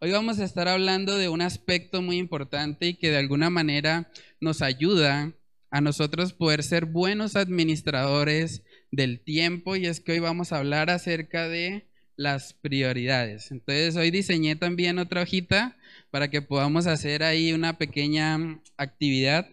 Hoy vamos a estar hablando de un aspecto muy importante y que de alguna manera nos ayuda a nosotros poder ser buenos administradores del tiempo y es que hoy vamos a hablar acerca de las prioridades. Entonces hoy diseñé también otra hojita para que podamos hacer ahí una pequeña actividad.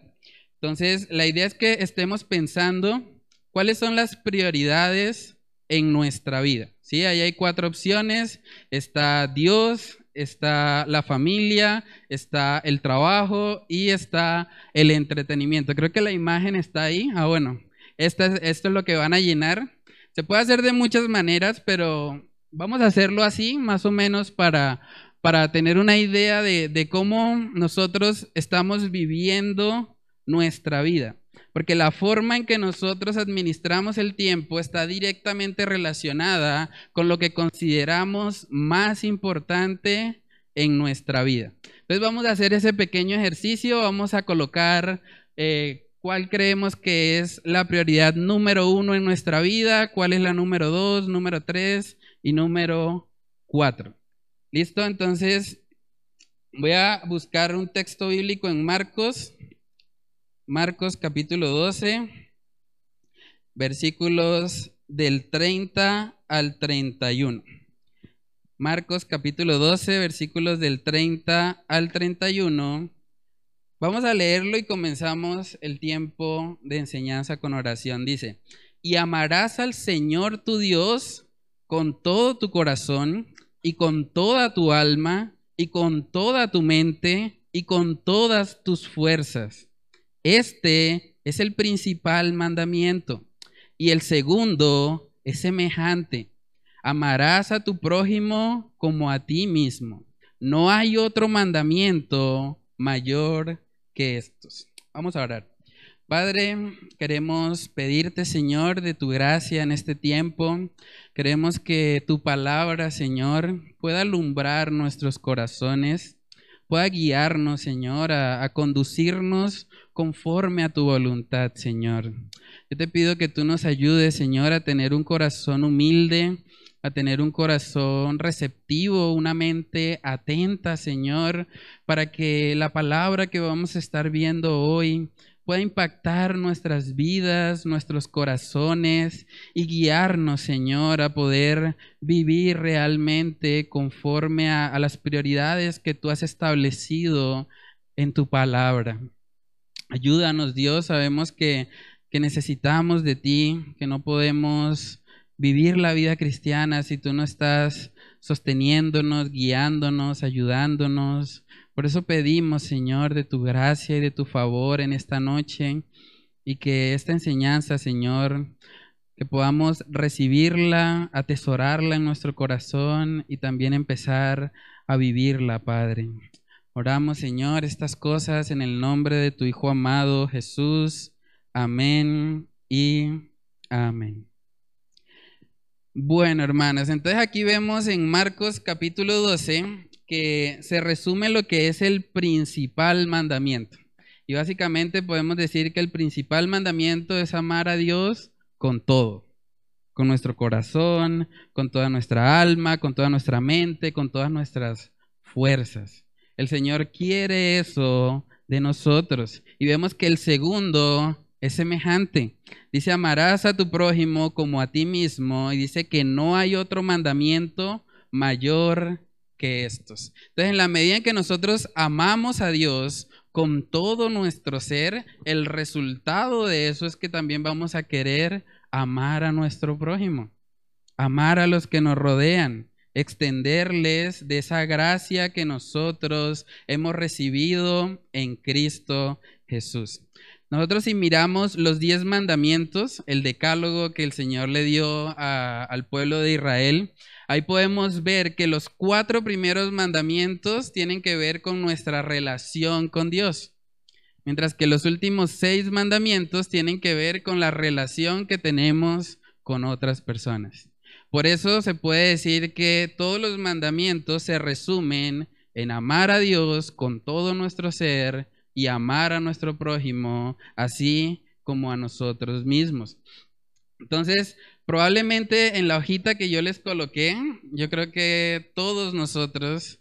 Entonces la idea es que estemos pensando cuáles son las prioridades en nuestra vida. ¿Sí? Ahí hay cuatro opciones. Está Dios, está la familia, está el trabajo y está el entretenimiento. Creo que la imagen está ahí. Ah, bueno, esto es lo que van a llenar. Se puede hacer de muchas maneras, pero vamos a hacerlo así, más o menos, para, para tener una idea de, cómo nosotros estamos viviendo nuestra vida. Porque la forma en que nosotros administramos el tiempo está directamente relacionada con lo que consideramos más importante en nuestra vida. Entonces vamos a hacer ese pequeño ejercicio, vamos a colocar eh, cuál creemos que es la prioridad número uno en nuestra vida, cuál es la número dos, número tres y número cuatro. ¿Listo? Entonces voy a buscar un texto bíblico en Marcos Marcos capítulo 12, versículos del 30 al 31. Marcos capítulo 12, versículos del 30 al 31. Vamos a leerlo y comenzamos el tiempo de enseñanza con oración. Dice, y amarás al Señor tu Dios con todo tu corazón y con toda tu alma y con toda tu mente y con todas tus fuerzas este es el principal mandamiento. Y el segundo es semejante. Amarás a tu prójimo como a ti mismo. No hay otro mandamiento mayor que estos. Vamos a orar. Padre, queremos pedirte, Señor, de tu gracia en este tiempo. Queremos que tu palabra, Señor, pueda alumbrar nuestros corazones, pueda guiarnos, Señor, a, a conducirnos conforme a tu voluntad, Señor. Yo te pido que tú nos ayudes, Señor, a tener un corazón humilde, a tener un corazón receptivo, una mente atenta, Señor, para que la palabra que vamos a estar viendo hoy pueda impactar nuestras vidas, nuestros corazones y guiarnos, Señor, a poder vivir realmente conforme a, a las prioridades que tú has establecido en tu palabra. Ayúdanos, Dios, sabemos que, necesitamos de ti, que no podemos vivir la vida cristiana si tú no estás sosteniéndonos, guiándonos, ayudándonos. Por eso pedimos, Señor, de tu gracia y de tu favor en esta noche y que esta enseñanza, Señor, que podamos recibirla, atesorarla en nuestro corazón y también empezar a vivirla, Padre. Oramos, Señor, estas cosas en el nombre de tu Hijo amado Jesús. Amén y amén. Bueno, hermanas, entonces aquí vemos en Marcos capítulo 12 que se resume lo que es el principal mandamiento. Y básicamente podemos decir que el principal mandamiento es amar a Dios con todo, con nuestro corazón, con toda nuestra alma, con toda nuestra mente, con todas nuestras fuerzas. El Señor quiere eso de nosotros. Y vemos que el segundo es semejante. Dice, amarás a tu prójimo como a ti mismo. Y dice que no hay otro mandamiento mayor estos. Entonces, en la medida en que nosotros amamos a Dios con todo nuestro ser, el resultado de eso es que también vamos a querer amar a nuestro prójimo, amar a los que nos rodean extenderles de esa gracia que nosotros hemos recibido en Cristo Jesús. Nosotros si miramos los diez mandamientos, el decálogo que el Señor le dio al pueblo de Israel, ahí podemos ver que los cuatro primeros mandamientos tienen que ver con nuestra relación con Dios, mientras que los últimos seis mandamientos tienen que ver con la relación que tenemos con otras personas. Por eso se puede decir que todos los mandamientos se resumen en amar a Dios con todo nuestro ser y amar a nuestro prójimo, así como a nosotros mismos. Entonces, probablemente en la hojita que yo les coloqué, yo creo que todos nosotros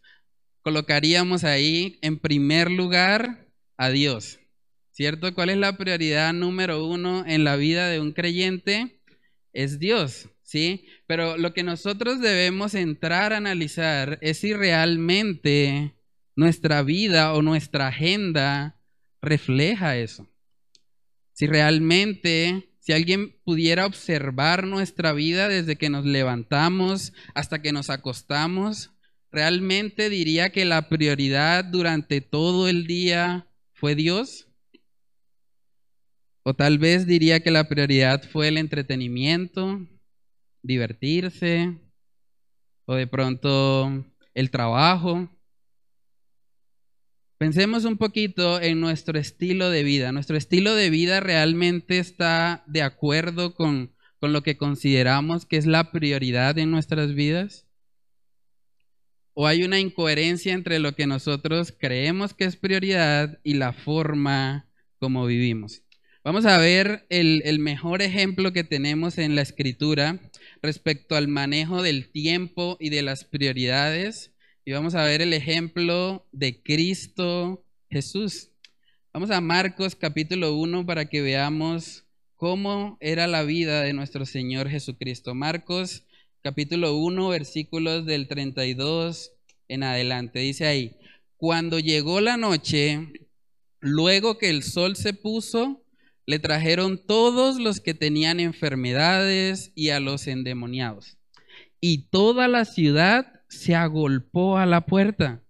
colocaríamos ahí en primer lugar a Dios. ¿Cierto? ¿Cuál es la prioridad número uno en la vida de un creyente? Es Dios, ¿sí? Pero lo que nosotros debemos entrar a analizar es si realmente nuestra vida o nuestra agenda refleja eso. Si realmente, si alguien pudiera observar nuestra vida desde que nos levantamos hasta que nos acostamos, realmente diría que la prioridad durante todo el día fue Dios. O tal vez diría que la prioridad fue el entretenimiento, divertirse, o de pronto el trabajo. Pensemos un poquito en nuestro estilo de vida. ¿Nuestro estilo de vida realmente está de acuerdo con, con lo que consideramos que es la prioridad en nuestras vidas? ¿O hay una incoherencia entre lo que nosotros creemos que es prioridad y la forma como vivimos? Vamos a ver el, mejor ejemplo que tenemos en la escritura respecto al manejo del tiempo y de las prioridades. Y vamos a ver el ejemplo de Cristo Jesús. Vamos a Marcos capítulo 1 para que veamos cómo era la vida de nuestro Señor Jesucristo. Marcos capítulo 1 versículos del 32 en adelante. Dice ahí, cuando llegó la noche, luego que el sol se puso, le trajeron todos los que tenían enfermedades y a los endemoniados. Y toda la ciudad se agolpó a la puerta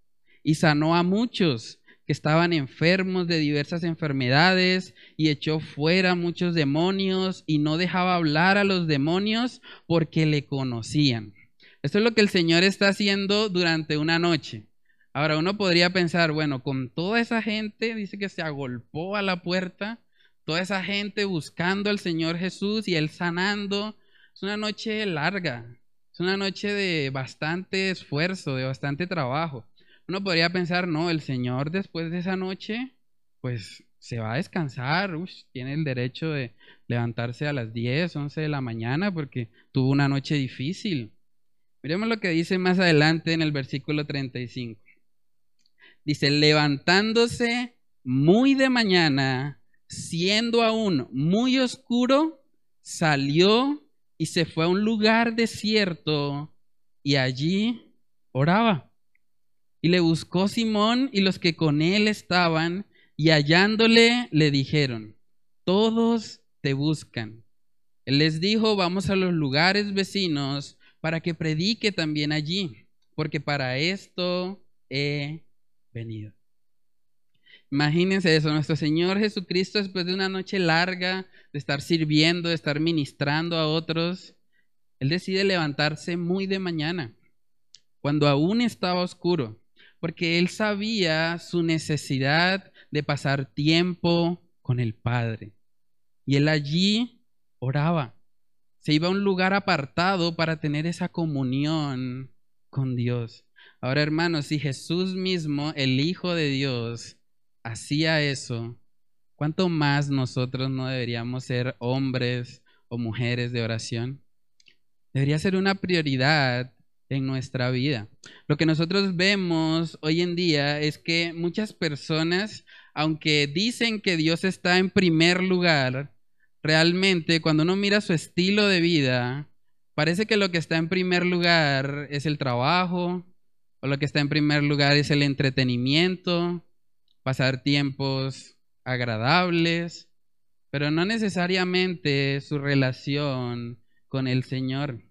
y sanó a muchos que estaban enfermos de diversas enfermedades y echó fuera muchos demonios y no dejaba hablar a los demonios porque le conocían. Esto es lo que el Señor está haciendo durante una noche. Ahora uno podría pensar, bueno, con toda esa gente, dice que se agolpó a la puerta, toda esa gente buscando al Señor Jesús y Él sanando. Es una noche larga, una noche de bastante esfuerzo, de bastante trabajo. Uno podría pensar, no, el Señor después de esa noche, pues se va a descansar, tiene el derecho de levantarse a las 10, 11 de la mañana porque tuvo una noche difícil. Miremos lo que dice más adelante en el versículo 35. Dice, levantándose muy de mañana, siendo aún muy oscuro, salió y se fue a un lugar desierto y allí oraba. Y le buscó Simón y los que con él estaban, y hallándole le dijeron, todos te buscan. Él les dijo, vamos a los lugares vecinos para que predique también allí, porque para esto he venido. Imagínense eso, nuestro Señor Jesucristo después de una noche larga de estar sirviendo, de estar ministrando a otros, Él decide levantarse muy de mañana, cuando aún estaba oscuro, porque Él sabía su necesidad de pasar tiempo con el Padre. Y Él allí oraba, se iba a un lugar apartado para tener esa comunión con Dios. Ahora, hermanos, si Jesús mismo, el Hijo de Dios, hacía eso, ¿cuánto más nosotros no deberíamos ser hombres o mujeres de oración? Debería ser una prioridad en nuestra vida. Lo que nosotros vemos hoy en día es que muchas personas, aunque dicen que Dios está en primer lugar, realmente cuando uno mira su estilo de vida, parece que lo que está en primer lugar es el trabajo, o lo que está en primer lugar es el entretenimiento, pasar tiempos agradables, pero no necesariamente su relación con el Señor.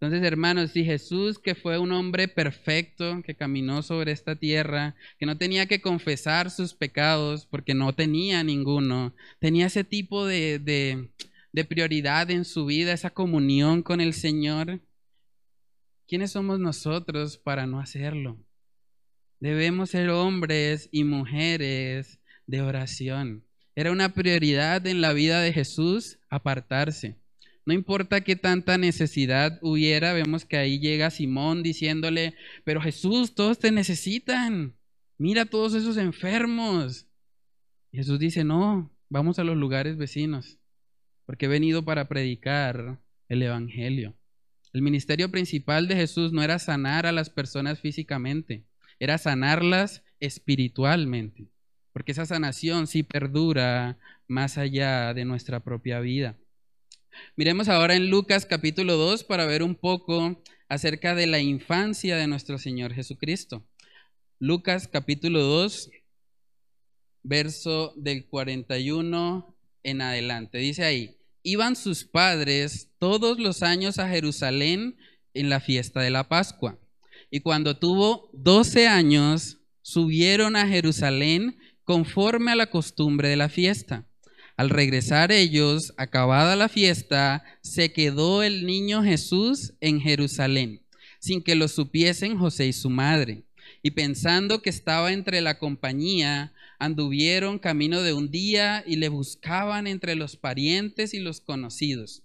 Entonces, hermanos, si Jesús, que fue un hombre perfecto, que caminó sobre esta tierra, que no tenía que confesar sus pecados porque no tenía ninguno, tenía ese tipo de, de, de prioridad en su vida, esa comunión con el Señor, ¿quiénes somos nosotros para no hacerlo? Debemos ser hombres y mujeres de oración. Era una prioridad en la vida de Jesús apartarse. No importa qué tanta necesidad hubiera, vemos que ahí llega Simón diciéndole, pero Jesús, todos te necesitan. Mira todos esos enfermos. Jesús dice, no, vamos a los lugares vecinos, porque he venido para predicar el Evangelio. El ministerio principal de Jesús no era sanar a las personas físicamente, era sanarlas espiritualmente, porque esa sanación sí perdura más allá de nuestra propia vida. Miremos ahora en Lucas capítulo 2 para ver un poco acerca de la infancia de nuestro Señor Jesucristo. Lucas capítulo 2, verso del 41 en adelante. Dice ahí, iban sus padres todos los años a Jerusalén en la fiesta de la Pascua. Y cuando tuvo 12 años, subieron a Jerusalén conforme a la costumbre de la fiesta. Al regresar ellos, acabada la fiesta, se quedó el niño Jesús en Jerusalén, sin que lo supiesen José y su madre. Y pensando que estaba entre la compañía, anduvieron camino de un día y le buscaban entre los parientes y los conocidos.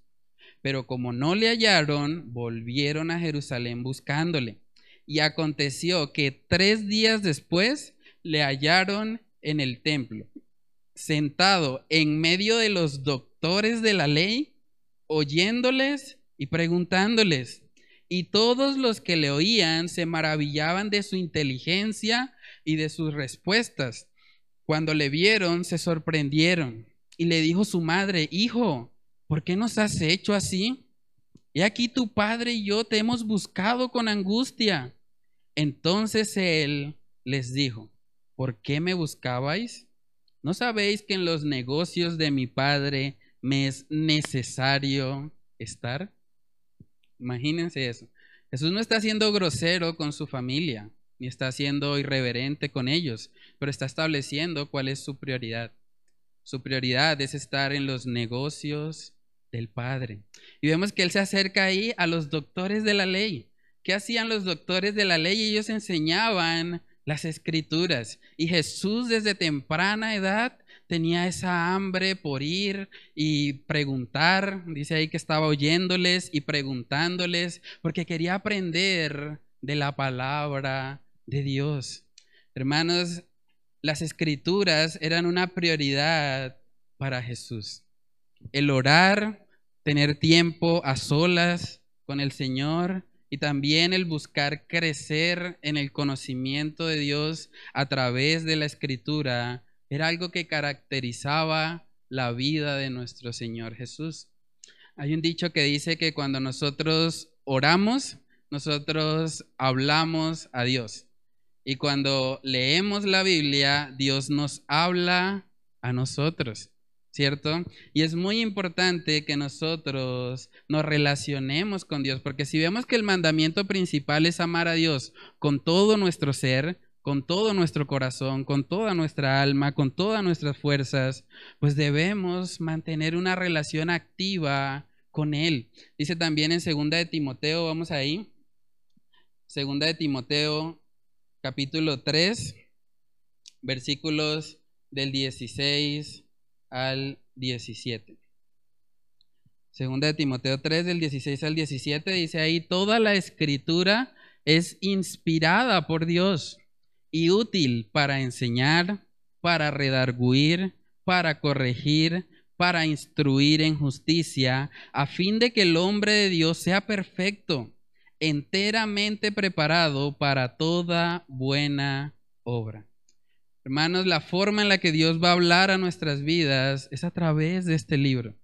Pero como no le hallaron, volvieron a Jerusalén buscándole. Y aconteció que tres días después le hallaron en el templo sentado en medio de los doctores de la ley, oyéndoles y preguntándoles. Y todos los que le oían se maravillaban de su inteligencia y de sus respuestas. Cuando le vieron, se sorprendieron. Y le dijo su madre, Hijo, ¿por qué nos has hecho así? He aquí tu padre y yo te hemos buscado con angustia. Entonces él les dijo, ¿por qué me buscabais? ¿No sabéis que en los negocios de mi Padre me es necesario estar? Imagínense eso. Jesús no está siendo grosero con su familia, ni está siendo irreverente con ellos, pero está estableciendo cuál es su prioridad. Su prioridad es estar en los negocios del Padre. Y vemos que Él se acerca ahí a los doctores de la ley. ¿Qué hacían los doctores de la ley? Ellos enseñaban las escrituras. Y Jesús desde temprana edad tenía esa hambre por ir y preguntar. Dice ahí que estaba oyéndoles y preguntándoles porque quería aprender de la palabra de Dios. Hermanos, las escrituras eran una prioridad para Jesús. El orar, tener tiempo a solas con el Señor, y también el buscar crecer en el conocimiento de Dios a través de la escritura era algo que caracterizaba la vida de nuestro Señor Jesús. Hay un dicho que dice que cuando nosotros oramos, nosotros hablamos a Dios. Y cuando leemos la Biblia, Dios nos habla a nosotros. ¿Cierto? Y es muy importante que nosotros nos relacionemos con Dios, porque si vemos que el mandamiento principal es amar a Dios con todo nuestro ser, con todo nuestro corazón, con toda nuestra alma, con todas nuestras fuerzas, pues debemos mantener una relación activa con Él. Dice también en segunda de Timoteo, vamos ahí, segunda de Timoteo, capítulo 3, versículos del 16 al 17. Segunda de Timoteo 3, del 16 al 17, dice ahí, toda la escritura es inspirada por Dios y útil para enseñar, para redarguir, para corregir, para instruir en justicia, a fin de que el hombre de Dios sea perfecto, enteramente preparado para toda buena obra. Hermanos, la forma en la que Dios va a hablar a nuestras vidas es a través de este libro.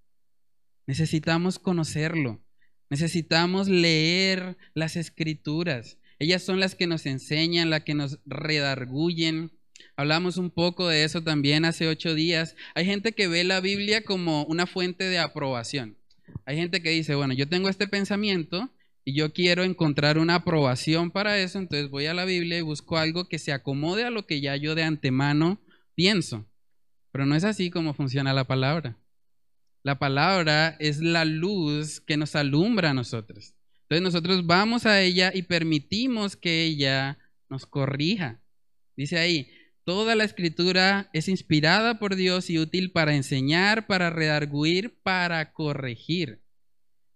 Necesitamos conocerlo. Necesitamos leer las escrituras. Ellas son las que nos enseñan, las que nos redarguyen. Hablamos un poco de eso también hace ocho días. Hay gente que ve la Biblia como una fuente de aprobación. Hay gente que dice, bueno, yo tengo este pensamiento y yo quiero encontrar una aprobación para eso, entonces voy a la Biblia y busco algo que se acomode a lo que ya yo de antemano pienso. Pero no es así como funciona la palabra. La palabra es la luz que nos alumbra a nosotros. Entonces nosotros vamos a ella y permitimos que ella nos corrija. Dice ahí, toda la escritura es inspirada por Dios y útil para enseñar, para redarguir, para corregir.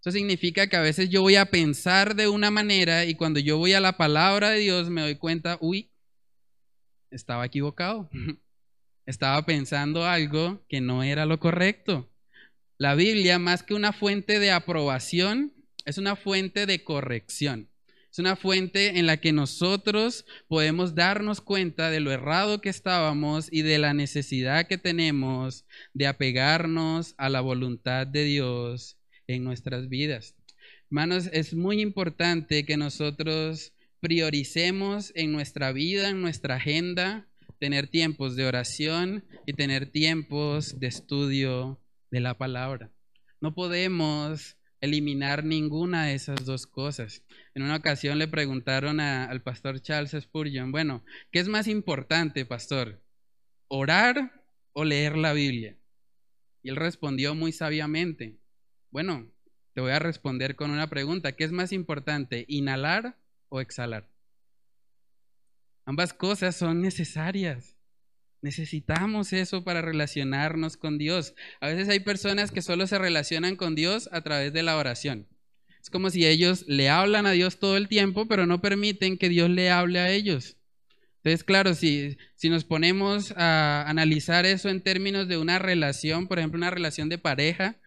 Eso significa que a veces yo voy a pensar de una manera y cuando yo voy a la palabra de Dios me doy cuenta, uy, estaba equivocado. Estaba pensando algo que no era lo correcto. La Biblia, más que una fuente de aprobación, es una fuente de corrección. Es una fuente en la que nosotros podemos darnos cuenta de lo errado que estábamos y de la necesidad que tenemos de apegarnos a la voluntad de Dios en nuestras vidas. Hermanos, es muy importante que nosotros prioricemos en nuestra vida, en nuestra agenda, tener tiempos de oración y tener tiempos de estudio de la palabra. No podemos eliminar ninguna de esas dos cosas. En una ocasión le preguntaron al pastor Charles Spurgeon, bueno, ¿qué es más importante, pastor? ¿Orar o leer la Biblia? Y él respondió muy sabiamente, bueno, te voy a responder con una pregunta, ¿qué es más importante, inhalar o exhalar? Ambas cosas son necesarias. Necesitamos eso para relacionarnos con Dios. A veces hay personas que solo se relacionan con Dios a través de la oración. Es como si ellos le hablan a Dios todo el tiempo, pero no permiten que Dios le hable a ellos. Entonces, claro, si, si nos ponemos a analizar eso en términos de una relación, por ejemplo, una relación de pareja,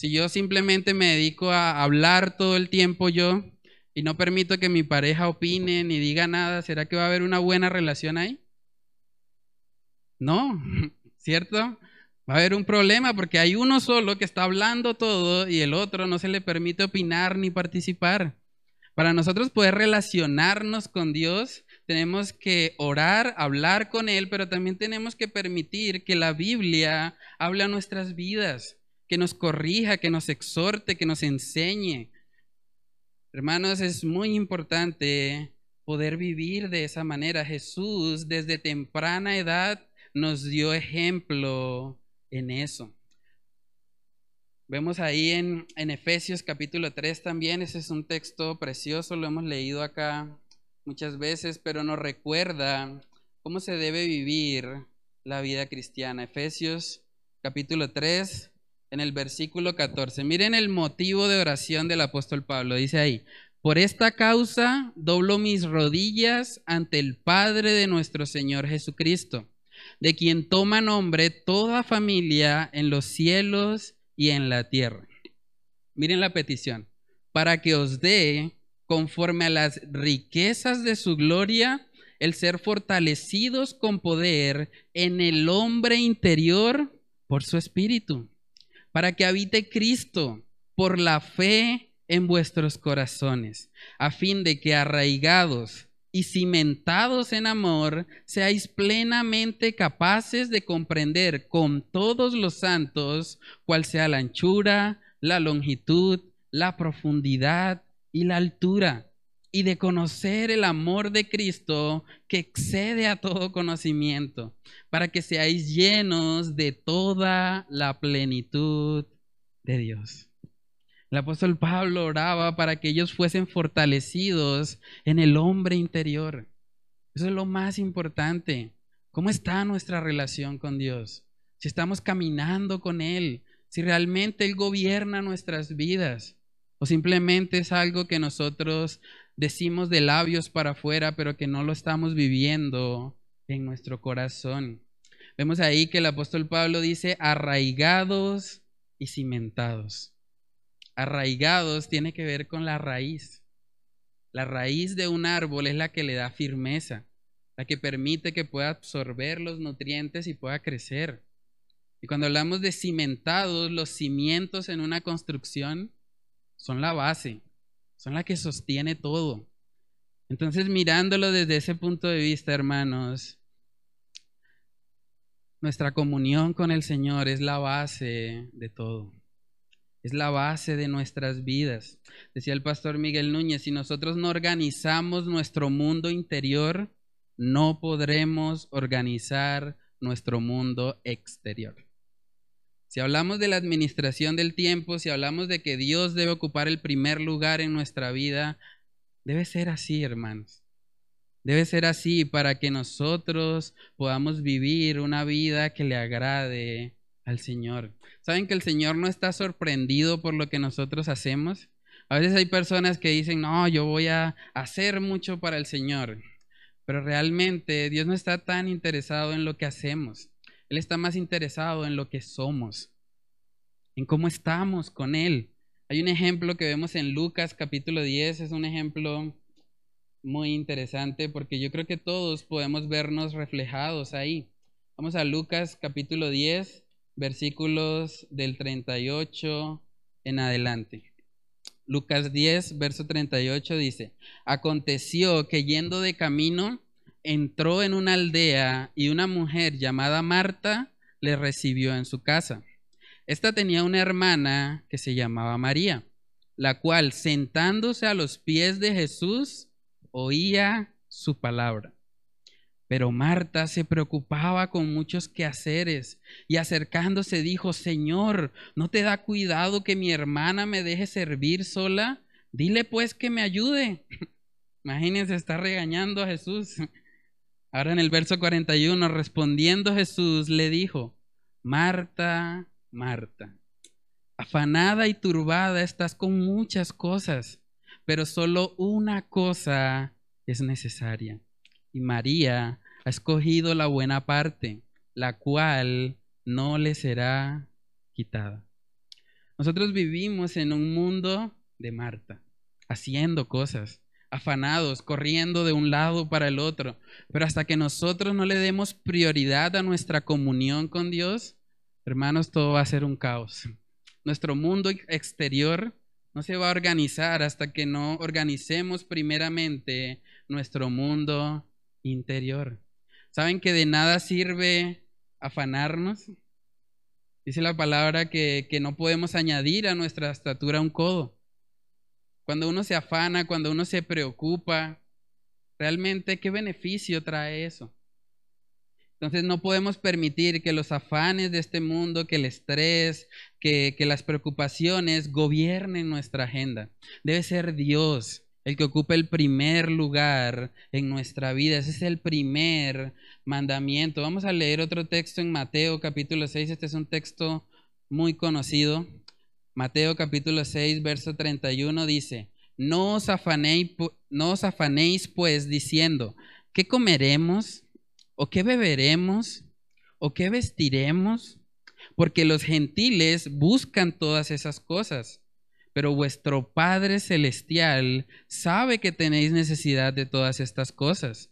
si yo simplemente me dedico a hablar todo el tiempo yo y no permito que mi pareja opine ni diga nada, ¿será que va a haber una buena relación ahí? No, ¿cierto? Va a haber un problema porque hay uno solo que está hablando todo y el otro no se le permite opinar ni participar. Para nosotros poder relacionarnos con Dios, tenemos que orar, hablar con Él, pero también tenemos que permitir que la Biblia hable a nuestras vidas, que nos corrija, que nos exhorte, que nos enseñe. Hermanos, es muy importante poder vivir de esa manera. Jesús desde temprana edad nos dio ejemplo en eso. Vemos ahí en, Efesios capítulo 3 también, ese es un texto precioso, lo hemos leído acá muchas veces, pero nos recuerda cómo se debe vivir la vida cristiana. Efesios capítulo 3, en el versículo 14. Miren el motivo de oración del apóstol Pablo, dice ahí, por esta causa doblo mis rodillas ante el Padre de nuestro Señor Jesucristo de quien toma nombre toda familia en los cielos y en la tierra. Miren la petición, para que os dé, conforme a las riquezas de su gloria, el ser fortalecidos con poder en el hombre interior por su espíritu, para que habite Cristo por la fe en vuestros corazones, a fin de que arraigados y cimentados en amor, seáis plenamente capaces de comprender con todos los santos cuál sea la anchura, la longitud, la profundidad y la altura, y de conocer el amor de Cristo que excede a todo conocimiento, para que seáis llenos de toda la plenitud de Dios. El apóstol Pablo oraba para que ellos fuesen fortalecidos en el hombre interior. Eso es lo más importante. ¿Cómo está nuestra relación con Dios? Si estamos caminando con Él, si realmente Él gobierna nuestras vidas, o simplemente es algo que nosotros decimos de labios para afuera, pero que no lo estamos viviendo en nuestro corazón. Vemos ahí que el apóstol Pablo dice arraigados y cimentados arraigados tiene que ver con la raíz. La raíz de un árbol es la que le da firmeza, la que permite que pueda absorber los nutrientes y pueda crecer. Y cuando hablamos de cimentados, los cimientos en una construcción son la base, son la que sostiene todo. Entonces, mirándolo desde ese punto de vista, hermanos, nuestra comunión con el Señor es la base de todo es la base de nuestras vidas. Decía el pastor Miguel Núñez, si nosotros no organizamos nuestro mundo interior, no podremos organizar nuestro mundo exterior. Si hablamos de la administración del tiempo, si hablamos de que Dios debe ocupar el primer lugar en nuestra vida, debe ser así, hermanos. Debe ser así para que nosotros podamos vivir una vida que le agrade al Señor. ¿Saben que el Señor no está sorprendido por lo que nosotros hacemos? A veces hay personas que dicen, no, yo voy a hacer mucho para el Señor. Pero realmente Dios no está tan interesado en lo que hacemos. Él está más interesado en lo que somos, en cómo estamos con Él. Hay un ejemplo que vemos en Lucas capítulo 10, es un ejemplo muy interesante porque yo creo que todos podemos vernos reflejados ahí. Vamos a Lucas capítulo 10, versículos del 38 en adelante. Lucas 10, verso 38 dice, aconteció que yendo de camino, entró en una aldea y una mujer llamada Marta le recibió en su casa. Esta tenía una hermana que se llamaba María, la cual sentándose a los pies de Jesús oía su palabra. Pero Marta se preocupaba con muchos quehaceres y acercándose dijo, Señor, ¿no te da cuidado que mi hermana me deje servir sola? Dile pues que me ayude. Imagínense, está regañando a Jesús. Ahora en el verso 41, respondiendo Jesús, le dijo, Marta, Marta, afanada y turbada estás con muchas cosas, pero solo una cosa es necesaria y María ha escogido la buena parte, la cual no le será quitada. Nosotros vivimos en un mundo de Marta, haciendo cosas, afanados, corriendo de un lado para el otro, pero hasta que nosotros no le demos prioridad a nuestra comunión con Dios, hermanos, todo va a ser un caos. Nuestro mundo exterior no se va a organizar hasta que no organicemos primeramente nuestro mundo interior. ¿Saben que de nada sirve afanarnos? Dice la palabra que, que no podemos añadir a nuestra estatura un codo. Cuando uno se afana, cuando uno se preocupa, realmente qué beneficio trae eso. Entonces no podemos permitir que los afanes de este mundo, que el estrés, que, que, las preocupaciones gobiernen nuestra agenda. Debe ser Dios el que ocupa el primer lugar en nuestra vida. Ese es el primer mandamiento. Vamos a leer otro texto en Mateo capítulo 6. Este es un texto muy conocido. Mateo capítulo 6, verso 31 dice, no os afanéis, no os afanéis pues diciendo, ¿qué comeremos? ¿O qué beberemos? ¿O qué vestiremos? Porque los gentiles buscan todas esas cosas pero vuestro Padre Celestial sabe que tenéis necesidad de todas estas cosas.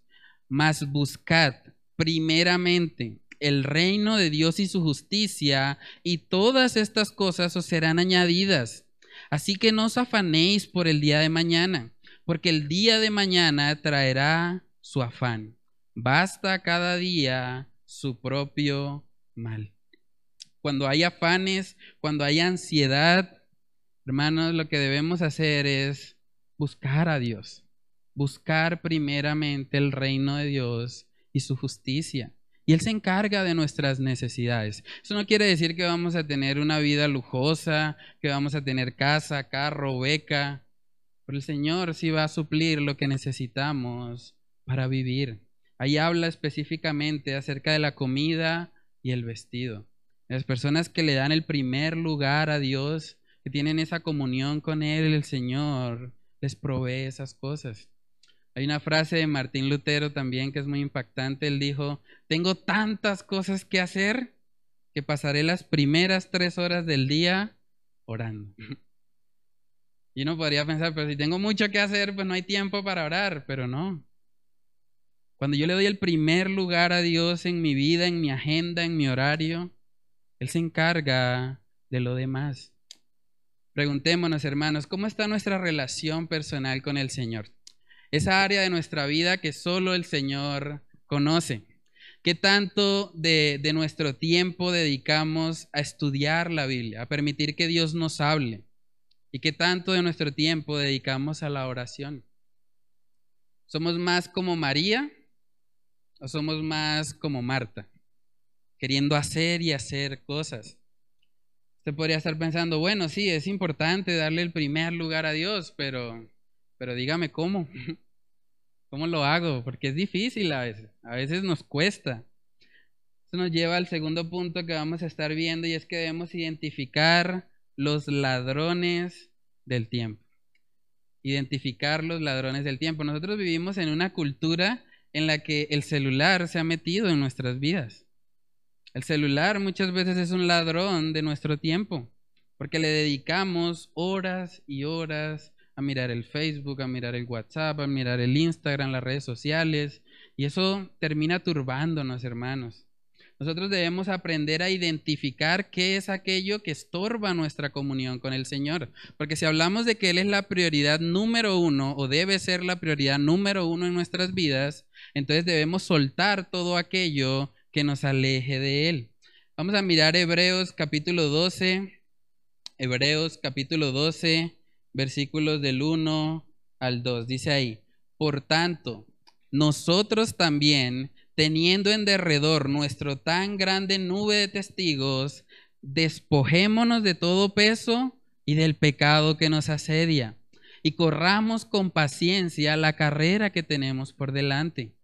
Mas buscad primeramente el reino de Dios y su justicia, y todas estas cosas os serán añadidas. Así que no os afanéis por el día de mañana, porque el día de mañana traerá su afán. Basta cada día su propio mal. Cuando hay afanes, cuando hay ansiedad, Hermanos, lo que debemos hacer es buscar a Dios, buscar primeramente el reino de Dios y su justicia. Y Él se encarga de nuestras necesidades. Eso no quiere decir que vamos a tener una vida lujosa, que vamos a tener casa, carro, beca. Pero el Señor sí va a suplir lo que necesitamos para vivir. Ahí habla específicamente acerca de la comida y el vestido. Las personas que le dan el primer lugar a Dios tienen esa comunión con Él, el Señor les provee esas cosas. Hay una frase de Martín Lutero también que es muy impactante. Él dijo, tengo tantas cosas que hacer que pasaré las primeras tres horas del día orando. Y uno podría pensar, pero si tengo mucho que hacer, pues no hay tiempo para orar, pero no. Cuando yo le doy el primer lugar a Dios en mi vida, en mi agenda, en mi horario, Él se encarga de lo demás. Preguntémonos, hermanos, ¿cómo está nuestra relación personal con el Señor? Esa área de nuestra vida que solo el Señor conoce. ¿Qué tanto de, de, nuestro tiempo dedicamos a estudiar la Biblia, a permitir que Dios nos hable? ¿Y qué tanto de nuestro tiempo dedicamos a la oración? ¿Somos más como María o somos más como Marta, queriendo hacer y hacer cosas? Usted podría estar pensando, bueno, sí, es importante darle el primer lugar a Dios, pero, pero dígame cómo. ¿Cómo lo hago? Porque es difícil a veces. A veces nos cuesta. Eso nos lleva al segundo punto que vamos a estar viendo y es que debemos identificar los ladrones del tiempo. Identificar los ladrones del tiempo. Nosotros vivimos en una cultura en la que el celular se ha metido en nuestras vidas. El celular muchas veces es un ladrón de nuestro tiempo, porque le dedicamos horas y horas a mirar el Facebook, a mirar el WhatsApp, a mirar el Instagram, las redes sociales, y eso termina turbándonos, hermanos. Nosotros debemos aprender a identificar qué es aquello que estorba nuestra comunión con el Señor. Porque si hablamos de que Él es la prioridad número uno o debe ser la prioridad número uno en nuestras vidas, entonces debemos soltar todo aquello que nos aleje de Él. Vamos a mirar Hebreos capítulo 12. Hebreos capítulo 12, versículos del 1 al 2. Dice ahí, por tanto, nosotros también teniendo en derredor nuestro tan grande nube de testigos, despojémonos de todo peso y del pecado que nos asedia, y corramos con paciencia la carrera que tenemos por delante,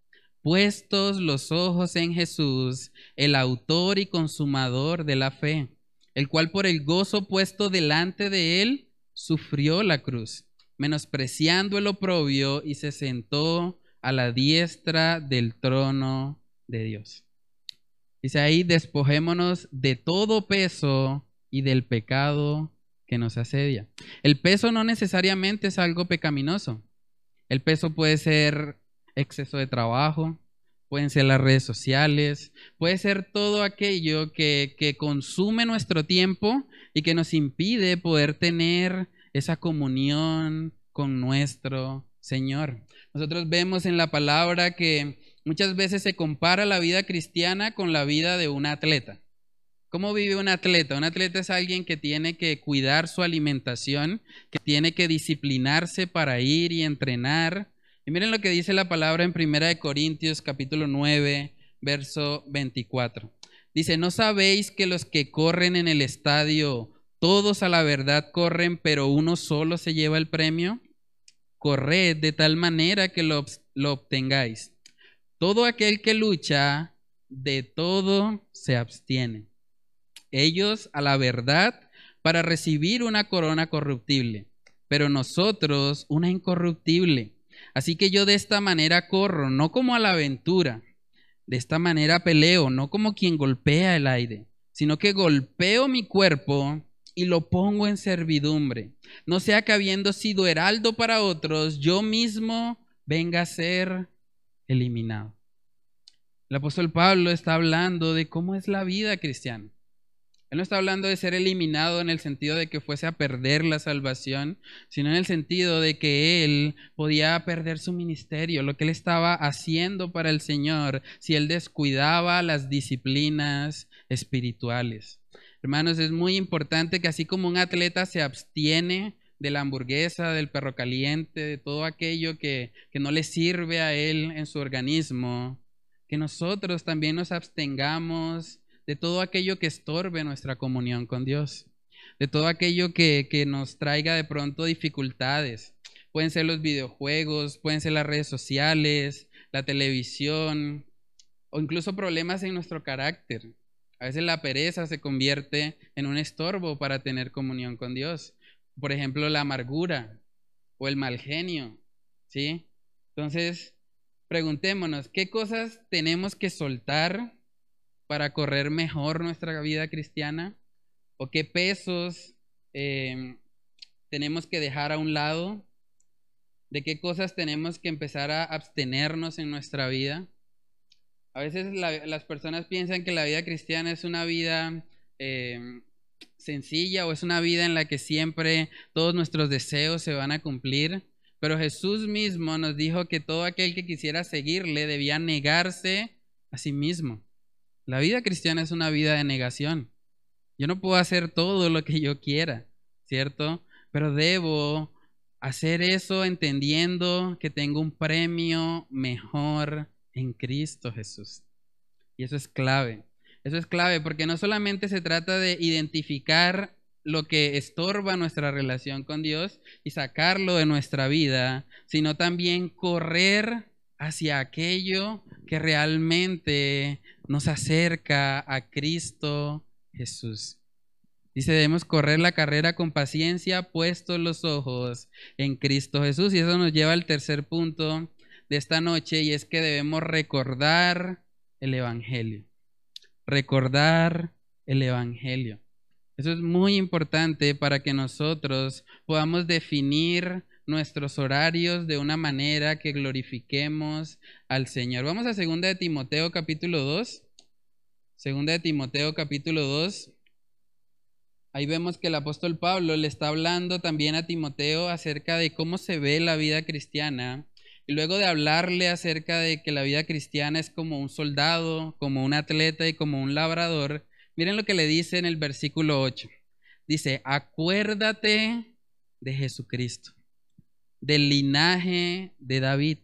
puestos los ojos en Jesús, el autor y consumador de la fe, el cual por el gozo puesto delante de él sufrió la cruz, menospreciando el oprobio y se sentó a la diestra del trono de Dios. Dice ahí, despojémonos de todo peso y del pecado que nos asedia. El peso no necesariamente es algo pecaminoso. El peso puede ser exceso de trabajo, pueden ser las redes sociales, puede ser todo aquello que, que consume nuestro tiempo y que nos impide poder tener esa comunión con nuestro Señor. Nosotros vemos en la palabra que muchas veces se compara la vida cristiana con la vida de un atleta. ¿Cómo vive un atleta? Un atleta es alguien que tiene que cuidar su alimentación, que tiene que disciplinarse para ir y entrenar. Y miren lo que dice la palabra en Primera de Corintios capítulo 9, verso 24. Dice, "¿No sabéis que los que corren en el estadio todos a la verdad corren, pero uno solo se lleva el premio?" corred de tal manera que lo, obtengáis. Todo aquel que lucha, de todo se abstiene. Ellos a la verdad para recibir una corona corruptible, pero nosotros una incorruptible. Así que yo de esta manera corro, no como a la aventura, de esta manera peleo, no como quien golpea el aire, sino que golpeo mi cuerpo y lo pongo en servidumbre. No sea que habiendo sido heraldo para otros, yo mismo venga a ser eliminado. El apóstol Pablo está hablando de cómo es la vida cristiana. Él no está hablando de ser eliminado en el sentido de que fuese a perder la salvación, sino en el sentido de que él podía perder su ministerio, lo que él estaba haciendo para el Señor, si él descuidaba las disciplinas espirituales. Hermanos, es muy importante que así como un atleta se abstiene de la hamburguesa, del perro caliente, de todo aquello que, que no le sirve a él en su organismo, que nosotros también nos abstengamos de todo aquello que estorbe nuestra comunión con Dios, de todo aquello que, que nos traiga de pronto dificultades. Pueden ser los videojuegos, pueden ser las redes sociales, la televisión o incluso problemas en nuestro carácter. A veces la pereza se convierte en un estorbo para tener comunión con Dios. Por ejemplo, la amargura o el mal genio, ¿sí? Entonces, preguntémonos, ¿qué cosas tenemos que soltar para correr mejor nuestra vida cristiana? ¿O qué pesos em, tenemos que dejar a un lado? ¿De qué cosas tenemos que empezar a abstenernos en nuestra vida? A veces las personas piensan que la vida cristiana es una vida eh, sencilla o es una vida en la que siempre todos nuestros deseos se van a cumplir. Pero Jesús mismo nos dijo que todo aquel que quisiera seguirle debía negarse a sí mismo. La vida cristiana es una vida de negación. Yo no puedo hacer todo lo que yo quiera, ¿cierto? Pero debo hacer eso entendiendo que tengo un premio mejor en Cristo Jesús. Y eso es clave. Eso es clave porque no solamente se trata de identificar lo que estorba nuestra relación con Dios y sacarlo de nuestra vida, sino también correr hacia aquello que realmente nos acerca a Cristo Jesús. Dice, debemos correr la carrera con paciencia, puestos los ojos en Cristo Jesús. Y eso nos lleva al tercer punto de esta noche, y es que debemos recordar el Evangelio. Recordar el Evangelio. Eso es muy importante para que nosotros podamos definir nuestros horarios de una manera que glorifiquemos al Señor. Vamos a 2 de Timoteo capítulo 2. Segunda de Timoteo capítulo 2. Ahí vemos que el apóstol Pablo le está hablando también a Timoteo acerca de cómo se ve la vida cristiana. Y luego de hablarle acerca de que la vida cristiana es como un soldado, como un atleta y como un labrador, miren lo que le dice en el versículo 8. Dice, acuérdate de Jesucristo del linaje de David,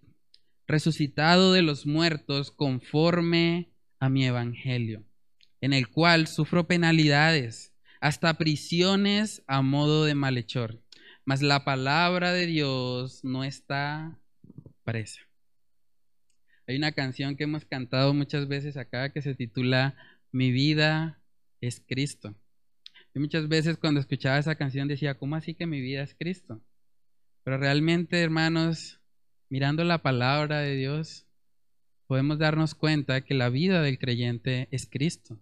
resucitado de los muertos conforme a mi evangelio, en el cual sufro penalidades, hasta prisiones a modo de malhechor. Mas la palabra de Dios no está presa. Hay una canción que hemos cantado muchas veces acá que se titula Mi vida es Cristo. Y muchas veces cuando escuchaba esa canción decía, ¿cómo así que mi vida es Cristo? Pero realmente, hermanos, mirando la palabra de Dios, podemos darnos cuenta que la vida del creyente es Cristo.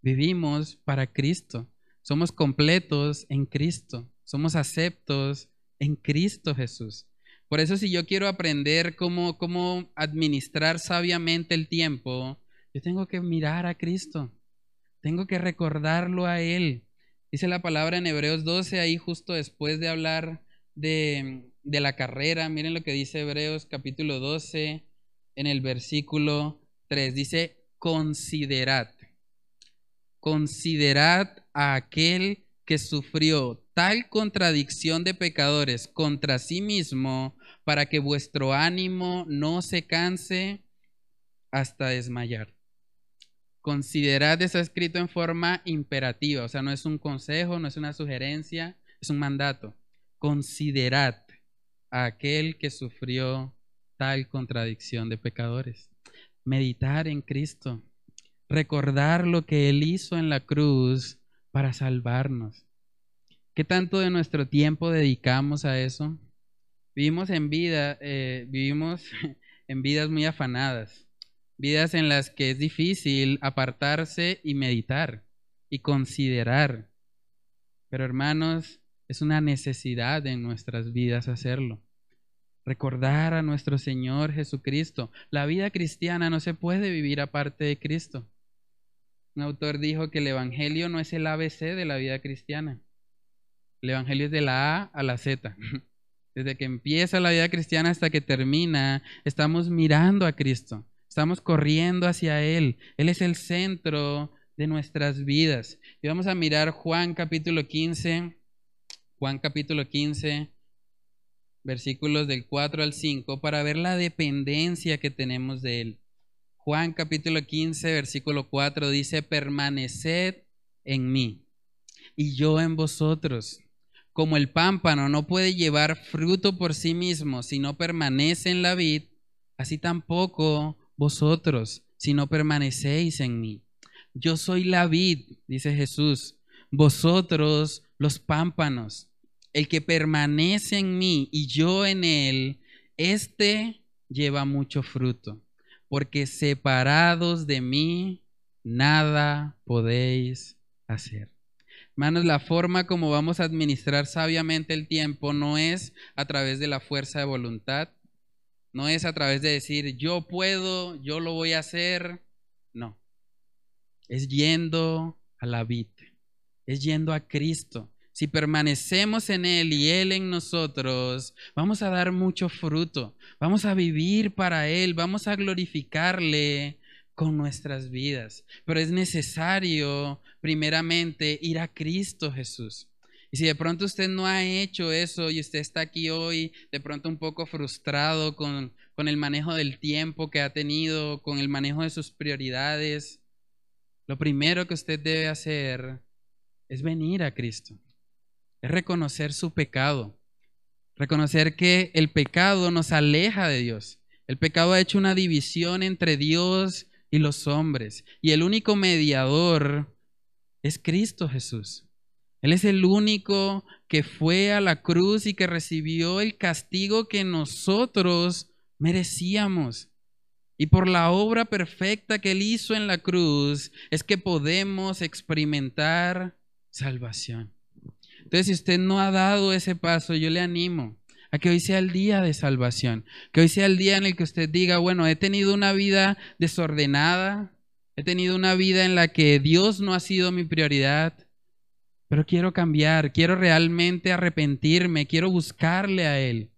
Vivimos para Cristo. Somos completos en Cristo. Somos aceptos en Cristo Jesús. Por eso si yo quiero aprender cómo, cómo administrar sabiamente el tiempo, yo tengo que mirar a Cristo. Tengo que recordarlo a Él. Dice la palabra en Hebreos 12, ahí justo después de hablar de, la carrera. Miren lo que dice Hebreos capítulo 12 en el versículo 3. Dice, considerad, considerad a aquel que sufrió tal contradicción de pecadores contra sí mismo para que vuestro ánimo no se canse hasta desmayar. Considerad está escrito en forma imperativa, o sea, no es un consejo, no es una sugerencia, es un mandato considerad a aquel que sufrió tal contradicción de pecadores. Meditar en Cristo, recordar lo que Él hizo en la cruz para salvarnos. ¿Qué tanto de nuestro tiempo dedicamos a eso? Vivimos en vida, eh, vivimos en vidas muy afanadas, vidas en las que es difícil apartarse y meditar y considerar. Pero hermanos, es una necesidad en nuestras vidas hacerlo. Recordar a nuestro Señor Jesucristo. La vida cristiana no se puede vivir aparte de Cristo. Un autor dijo que el Evangelio no es el ABC de la vida cristiana. El Evangelio es de la A a la Z. Desde que empieza la vida cristiana hasta que termina, estamos mirando a Cristo. Estamos corriendo hacia Él. Él es el centro de nuestras vidas. Y vamos a mirar Juan capítulo 15 Juan capítulo 15, versículos del 4 al 5, para ver la dependencia que tenemos de Él. Juan capítulo 15, versículo 4 dice, permaneced en mí y yo en vosotros. Como el pámpano no puede llevar fruto por sí mismo si no permanece en la vid, así tampoco vosotros si no permanecéis en mí. Yo soy la vid, dice Jesús, vosotros los pámpanos el que permanece en mí y yo en él, este lleva mucho fruto, porque separados de mí, nada podéis hacer. Hermanos, la forma como vamos a administrar sabiamente el tiempo no es a través de la fuerza de voluntad, no es a través de decir yo puedo, yo lo voy a hacer, no. Es yendo a la vida, es yendo a Cristo si permanecemos en Él y Él en nosotros, vamos a dar mucho fruto, vamos a vivir para Él, vamos a glorificarle con nuestras vidas. Pero es necesario, primeramente, ir a Cristo Jesús. Y si de pronto usted no ha hecho eso y usted está aquí hoy, de pronto un poco frustrado con, con el manejo del tiempo que ha tenido, con el manejo de sus prioridades, lo primero que usted debe hacer es venir a Cristo es reconocer su pecado, reconocer que el pecado nos aleja de Dios El pecado ha hecho una división entre Dios y los hombres. Y el único mediador es Cristo Jesús. Él es el único que fue a la cruz y que recibió el castigo que nosotros merecíamos. Y por la obra perfecta que Él hizo en la cruz es que podemos experimentar salvación. Entonces, si usted no ha dado ese paso, yo le animo a que hoy sea el día de salvación, que hoy sea el día en el que usted diga, bueno, he tenido una vida desordenada, he tenido una vida en la que Dios no ha sido mi prioridad, pero quiero cambiar, quiero realmente arrepentirme, quiero buscarle a Él.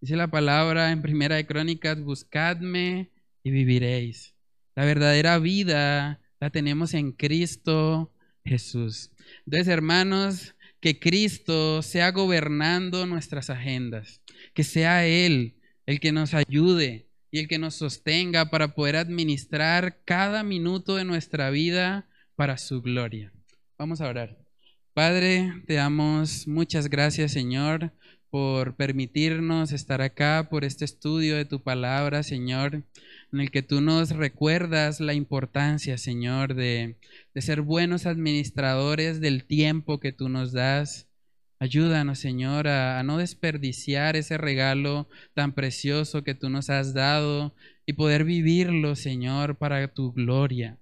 Dice la palabra en Primera de Crónicas, buscadme y viviréis. La verdadera vida la tenemos en Cristo Jesús. Entonces, hermanos, que Cristo sea gobernando nuestras agendas, que sea Él el que nos ayude y el que nos sostenga para poder administrar cada minuto de nuestra vida para su gloria. Vamos a orar. Padre, te damos muchas gracias, Señor, por permitirnos estar acá, por este estudio de tu palabra, Señor, en el que tú nos recuerdas la importancia, Señor, de, de ser buenos administradores del tiempo que tú nos das. Ayúdanos, Señor, a, a, no desperdiciar ese regalo tan precioso que tú nos has dado y poder vivirlo, Señor, para tu gloria.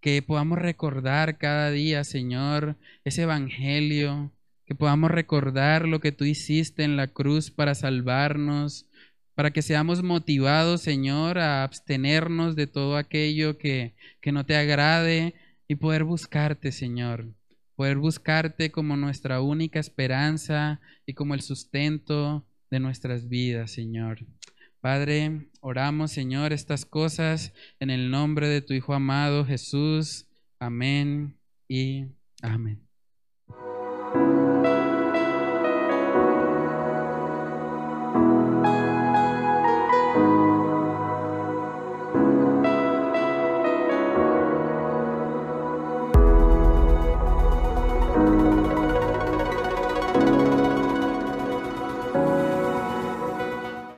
Que podamos recordar cada día, Señor, ese evangelio, que podamos recordar lo que tú hiciste en la cruz para salvarnos, para que seamos motivados, Señor, a abstenernos de todo aquello que, que no te agrade y poder buscarte, Señor, poder buscarte como nuestra única esperanza y como el sustento de nuestras vidas, Señor. Padre, oramos, Señor, estas cosas en el nombre de tu Hijo amado Jesús. Amén y amén.